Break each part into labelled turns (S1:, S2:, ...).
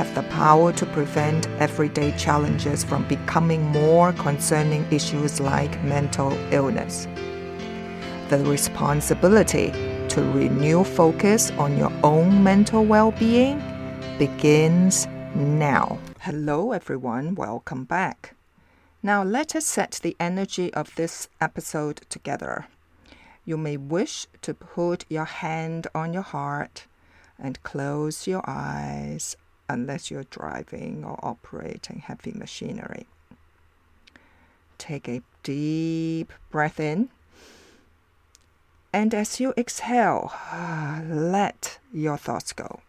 S1: have the power to prevent everyday challenges from becoming more concerning issues like mental illness. The responsibility to renew focus on your own mental well being begins now. Hello, everyone, welcome back. Now, let us set the energy of this episode together. You may wish to put your hand on your heart and close your eyes unless you're driving or operating heavy machinery. Take a deep breath in. And as you exhale, let your thoughts go.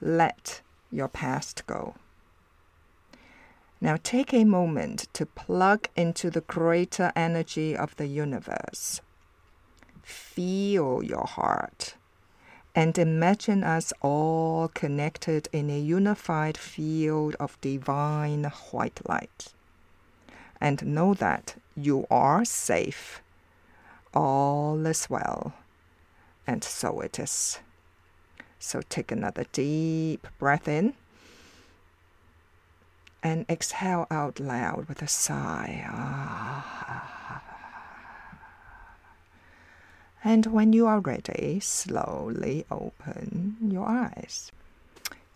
S1: Let your past go. Now take a moment to plug into the greater energy of the universe. Feel your heart and imagine us all connected in a unified field of divine white light. And know that you are safe. All is well. And so it is. So take another deep breath in and exhale out loud with a sigh. Ah. And when you are ready, slowly open your eyes.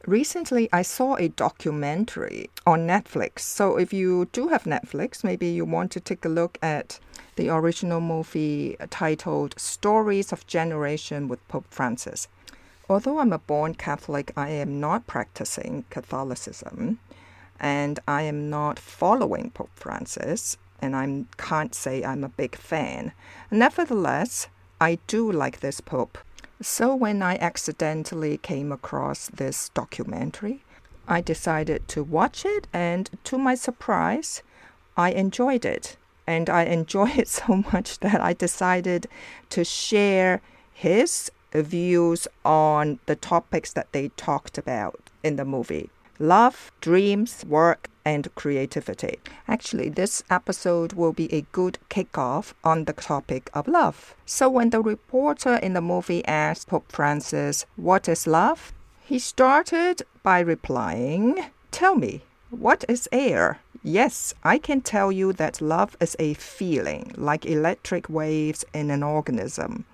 S1: Recently, I saw a documentary on Netflix. So, if you do have Netflix, maybe you want to take a look at the original movie titled Stories of Generation with Pope Francis. Although I'm a born Catholic, I am not practicing Catholicism and I am not following Pope Francis, and I can't say I'm a big fan. Nevertheless, I do like this Pope. So when I accidentally came across this documentary, I decided to watch it, and to my surprise, I enjoyed it. And I enjoyed it so much that I decided to share his views on the topics that they talked about in the movie love, dreams, work, and creativity. Actually, this episode will be a good kickoff on the topic of love. So, when the reporter in the movie asked Pope Francis, What is love? he started by replying, Tell me, what is air? Yes, I can tell you that love is a feeling, like electric waves in an organism.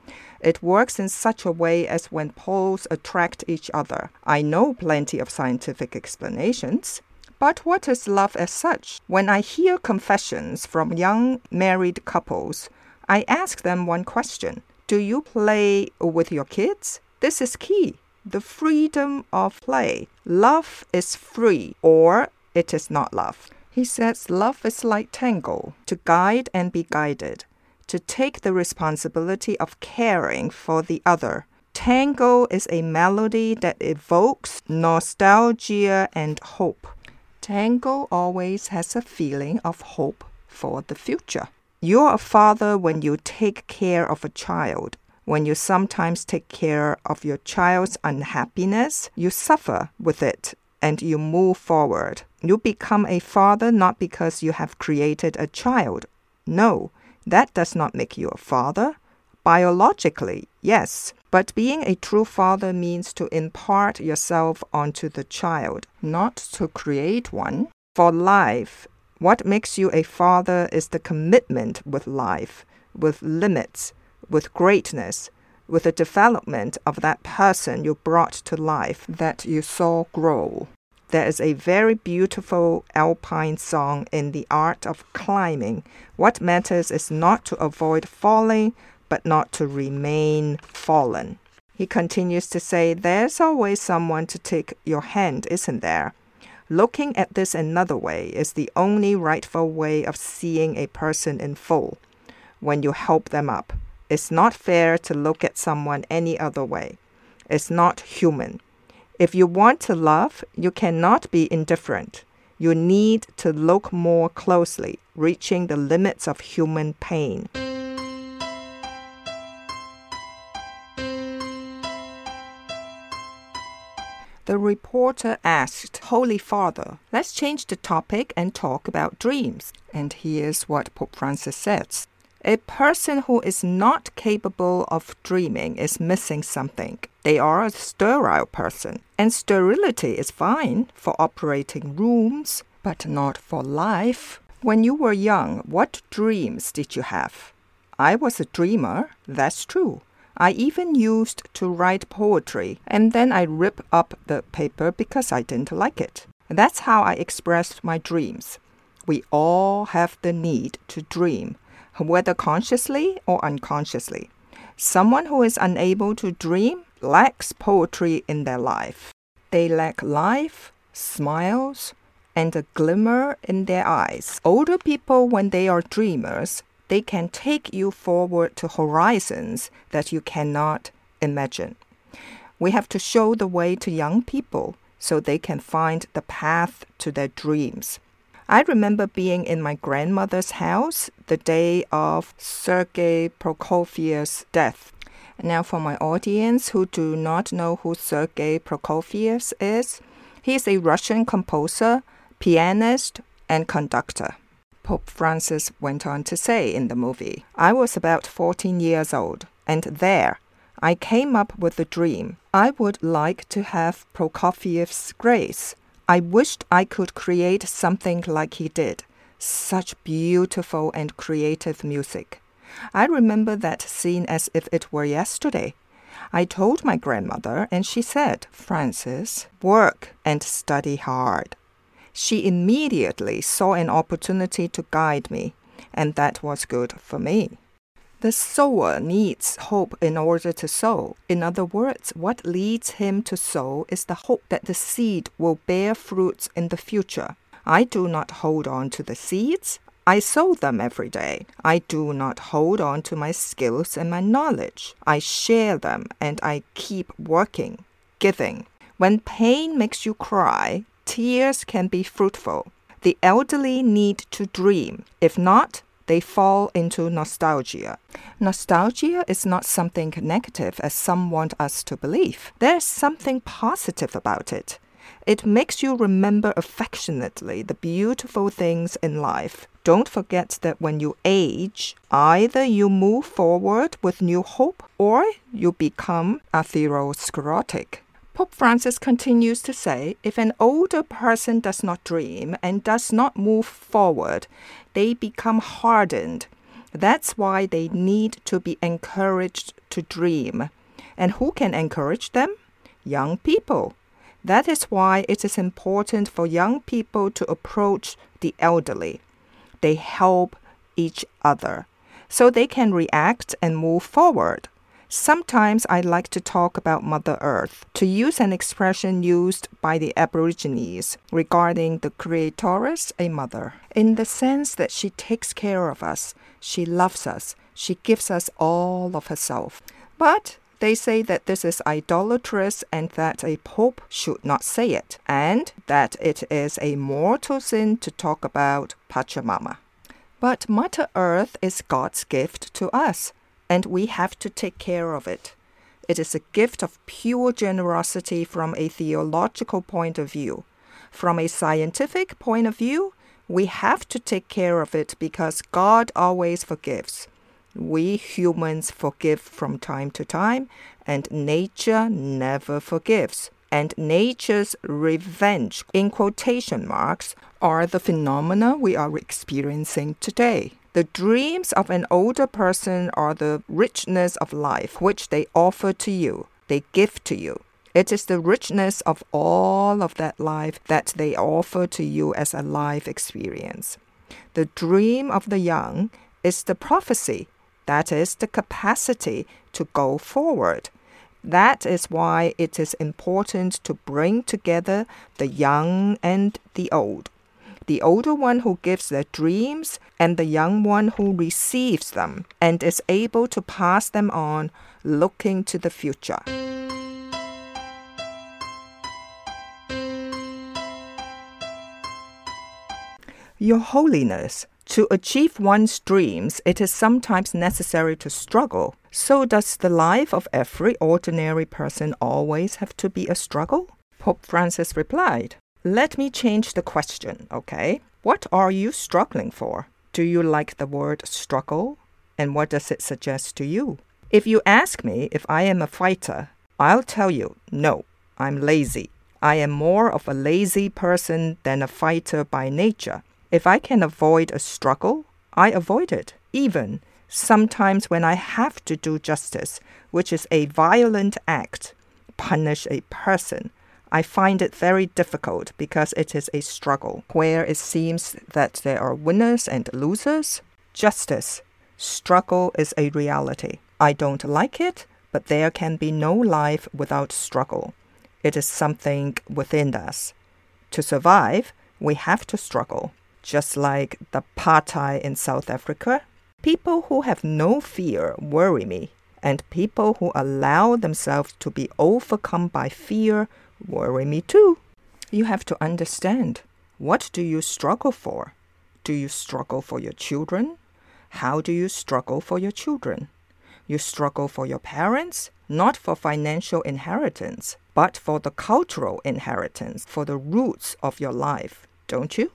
S1: It works in such a way as when poles attract each other. I know plenty of scientific explanations. But what is love as such? When I hear confessions from young married couples, I ask them one question Do you play with your kids? This is key the freedom of play. Love is free, or it is not love. He says love is like tango, to guide and be guided to take the responsibility of caring for the other. Tango is a melody that evokes nostalgia and hope. Tango always has a feeling of hope for the future. You're a father when you take care of a child. When you sometimes take care of your child's unhappiness, you suffer with it and you move forward. You become a father not because you have created a child. No, that does not make you a father. Biologically, yes, but being a true father means to impart yourself onto the child, not to create one. For life, what makes you a father is the commitment with life, with limits, with greatness, with the development of that person you brought to life that you saw grow. There is a very beautiful alpine song in the art of climbing. What matters is not to avoid falling, but not to remain fallen. He continues to say, There's always someone to take your hand, isn't there? Looking at this another way is the only rightful way of seeing a person in full. When you help them up, it's not fair to look at someone any other way. It's not human. If you want to love, you cannot be indifferent. You need to look more closely, reaching the limits of human pain. The reporter asked, Holy Father, let's change the topic and talk about dreams. And here's what Pope Francis says A person who is not capable of dreaming is missing something. They are a sterile person, and sterility is fine for operating rooms, but not for life. When you were young, what dreams did you have? I was a dreamer, that's true. I even used to write poetry and then I rip up the paper because I didn't like it. That's how I expressed my dreams. We all have the need to dream, whether consciously or unconsciously. Someone who is unable to dream lacks poetry in their life. They lack life, smiles, and a glimmer in their eyes. Older people, when they are dreamers, they can take you forward to horizons that you cannot imagine. We have to show the way to young people so they can find the path to their dreams. I remember being in my grandmother's house the day of Sergei Prokofiev's death. Now, for my audience who do not know who Sergei Prokofiev is, he is a Russian composer, pianist, and conductor. Pope Francis went on to say in the movie. I was about 14 years old, and there, I came up with a dream. I would like to have Prokofiev's grace. I wished I could create something like he did. Such beautiful and creative music. I remember that scene as if it were yesterday. I told my grandmother, and she said, Francis, work and study hard she immediately saw an opportunity to guide me, and that was good for me. The sower needs hope in order to sow. In other words, what leads him to sow is the hope that the seed will bear fruits in the future. I do not hold on to the seeds. I sow them every day. I do not hold on to my skills and my knowledge. I share them and I keep working, giving. When pain makes you cry, tears can be fruitful. The elderly need to dream. If not, they fall into nostalgia. Nostalgia is not something negative as some want us to believe. There's something positive about it. It makes you remember affectionately the beautiful things in life. Don't forget that when you age, either you move forward with new hope or you become atherosclerotic. Pope Francis continues to say if an older person does not dream and does not move forward, they become hardened. That's why they need to be encouraged to dream. And who can encourage them? Young people. That is why it is important for young people to approach the elderly. They help each other so they can react and move forward. Sometimes I like to talk about Mother Earth, to use an expression used by the Aborigines regarding the Creatress, a mother, in the sense that she takes care of us, she loves us, she gives us all of herself. But they say that this is idolatrous and that a pope should not say it, and that it is a mortal sin to talk about Pachamama. But Mother Earth is God's gift to us and we have to take care of it. It is a gift of pure generosity from a theological point of view. From a scientific point of view, we have to take care of it because God always forgives. We humans forgive from time to time, and nature never forgives. And nature's revenge, in quotation marks, are the phenomena we are experiencing today. The dreams of an older person are the richness of life which they offer to you, they give to you. It is the richness of all of that life that they offer to you as a life experience. The dream of the young is the prophecy, that is, the capacity to go forward. That is why it is important to bring together the young and the old. The older one who gives the dreams and the young one who receives them and is able to pass them on looking to the future. Your Holiness, to achieve one's dreams, it is sometimes necessary to struggle. So, does the life of every ordinary person always have to be a struggle? Pope Francis replied, Let me change the question, okay? What are you struggling for? Do you like the word struggle? And what does it suggest to you? If you ask me if I am a fighter, I'll tell you, no, I'm lazy. I am more of a lazy person than a fighter by nature. If I can avoid a struggle, I avoid it, even sometimes when I have to do justice, which is a violent act, punish a person. I find it very difficult because it is a struggle where it seems that there are winners and losers. Justice, struggle is a reality. I don't like it, but there can be no life without struggle. It is something within us. To survive, we have to struggle just like the apartheid in South Africa. People who have no fear worry me, and people who allow themselves to be overcome by fear worry me too. You have to understand what do you struggle for? Do you struggle for your children? How do you struggle for your children? You struggle for your parents, not for financial inheritance, but for the cultural inheritance, for the roots of your life, don't you?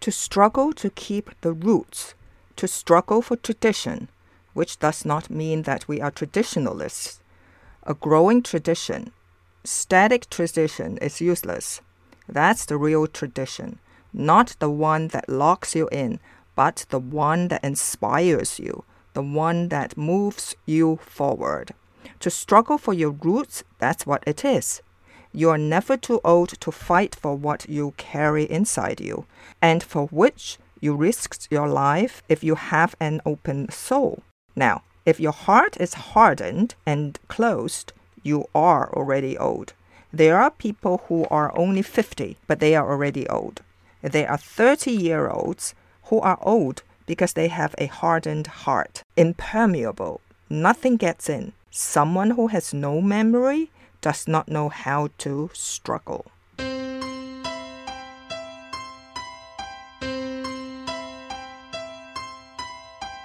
S1: to struggle to keep the roots, to struggle for tradition, which does not mean that we are traditionalists. A growing tradition, static tradition, is useless. That's the real tradition, not the one that locks you in, but the one that inspires you, the one that moves you forward. To struggle for your roots, that's what it is. You are never too old to fight for what you carry inside you, and for which you risk your life if you have an open soul. Now, if your heart is hardened and closed, you are already old. There are people who are only 50, but they are already old. There are 30 year olds who are old because they have a hardened heart, impermeable. Nothing gets in. Someone who has no memory does not know how to struggle.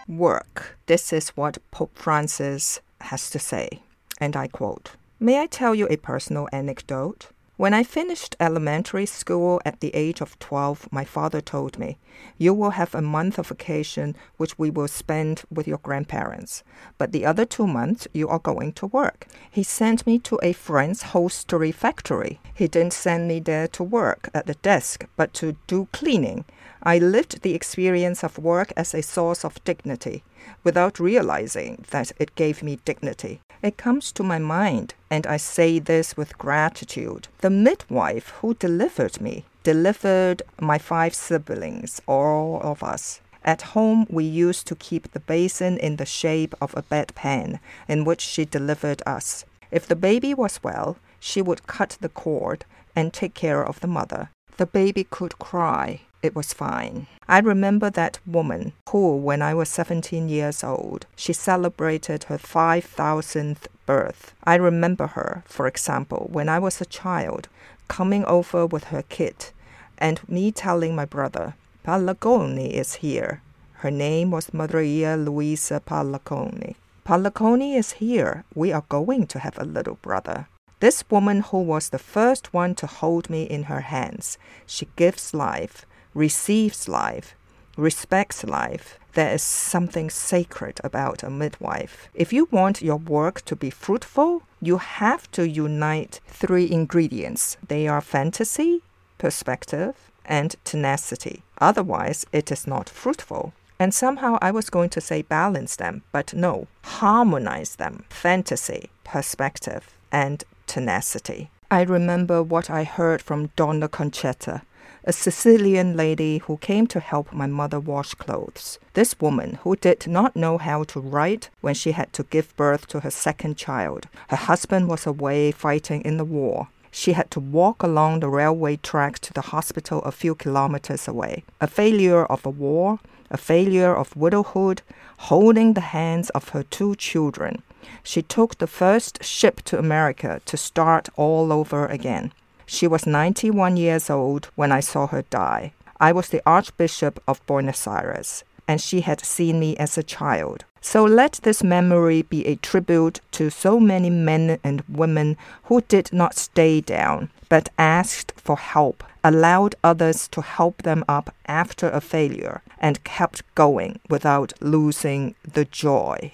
S1: Work. This is what Pope Francis has to say, and I quote May I tell you a personal anecdote? When I finished elementary school at the age of 12, my father told me, You will have a month of vacation which we will spend with your grandparents, but the other two months you are going to work. He sent me to a friend's hosiery factory. He didn't send me there to work at the desk, but to do cleaning. I lived the experience of work as a source of dignity without realizing that it gave me dignity. It comes to my mind, and I say this with gratitude. The midwife who delivered me delivered my five siblings, all of us. At home, we used to keep the basin in the shape of a bedpan in which she delivered us. If the baby was well, she would cut the cord and take care of the mother. The baby could cry it was fine. I remember that woman who, when I was 17 years old, she celebrated her 5,000th birth. I remember her, for example, when I was a child, coming over with her kit, and me telling my brother, Pallaconi is here. Her name was Maria Luisa Pallaconi. Pallaconi is here. We are going to have a little brother. This woman who was the first one to hold me in her hands, she gives life, receives life, respects life. There is something sacred about a midwife. If you want your work to be fruitful, you have to unite three ingredients. They are fantasy, perspective, and tenacity. Otherwise, it is not fruitful. And somehow I was going to say balance them, but no, harmonize them. Fantasy, perspective, and tenacity. I remember what I heard from Donna Concetta, a Sicilian lady who came to help my mother wash clothes. This woman, who did not know how to write when she had to give birth to her second child, her husband was away fighting in the war. She had to walk along the railway track to the hospital a few kilometers away. A failure of a war, a failure of widowhood, holding the hands of her two children. She took the first ship to America to start all over again. She was 91 years old when I saw her die. I was the Archbishop of Buenos Aires, and she had seen me as a child. So let this memory be a tribute to so many men and women who did not stay down, but asked for help, allowed others to help them up after a failure, and kept going without losing the joy.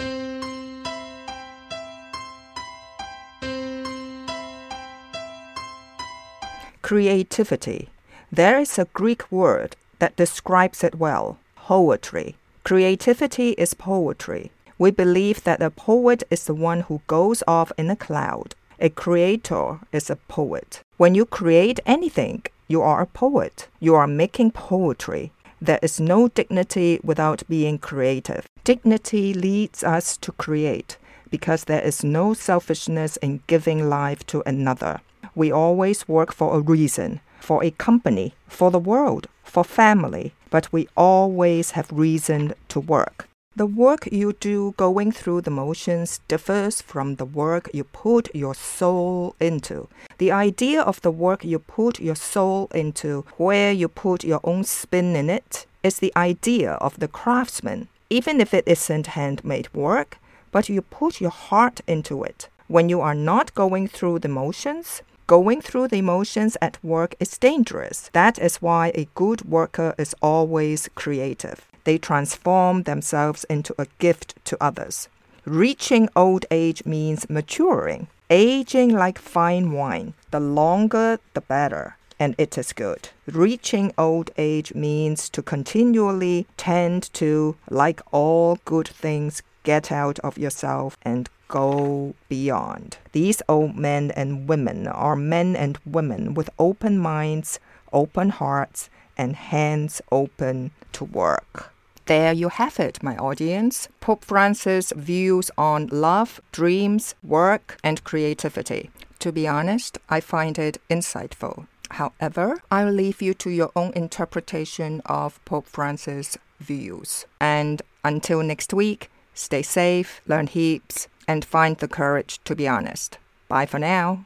S1: Creativity. There is a Greek word that describes it well poetry. Creativity is poetry. We believe that a poet is the one who goes off in a cloud. A creator is a poet. When you create anything, you are a poet. You are making poetry. There is no dignity without being creative. Dignity leads us to create because there is no selfishness in giving life to another. We always work for a reason, for a company, for the world, for family, but we always have reason to work. The work you do going through the motions differs from the work you put your soul into. The idea of the work you put your soul into, where you put your own spin in it, is the idea of the craftsman. Even if it isn't handmade work, but you put your heart into it. When you are not going through the motions, Going through the emotions at work is dangerous. That is why a good worker is always creative. They transform themselves into a gift to others. Reaching old age means maturing, aging like fine wine. The longer, the better and it is good. Reaching old age means to continually tend to, like all good things, get out of yourself and go beyond. These old men and women are men and women with open minds, open hearts, and hands open to work. There you have it, my audience. Pope Francis' views on love, dreams, work, and creativity. To be honest, I find it insightful. However, I'll leave you to your own interpretation of Pope Francis' views. And until next week, stay safe, learn heaps, and find the courage to be honest. Bye for now.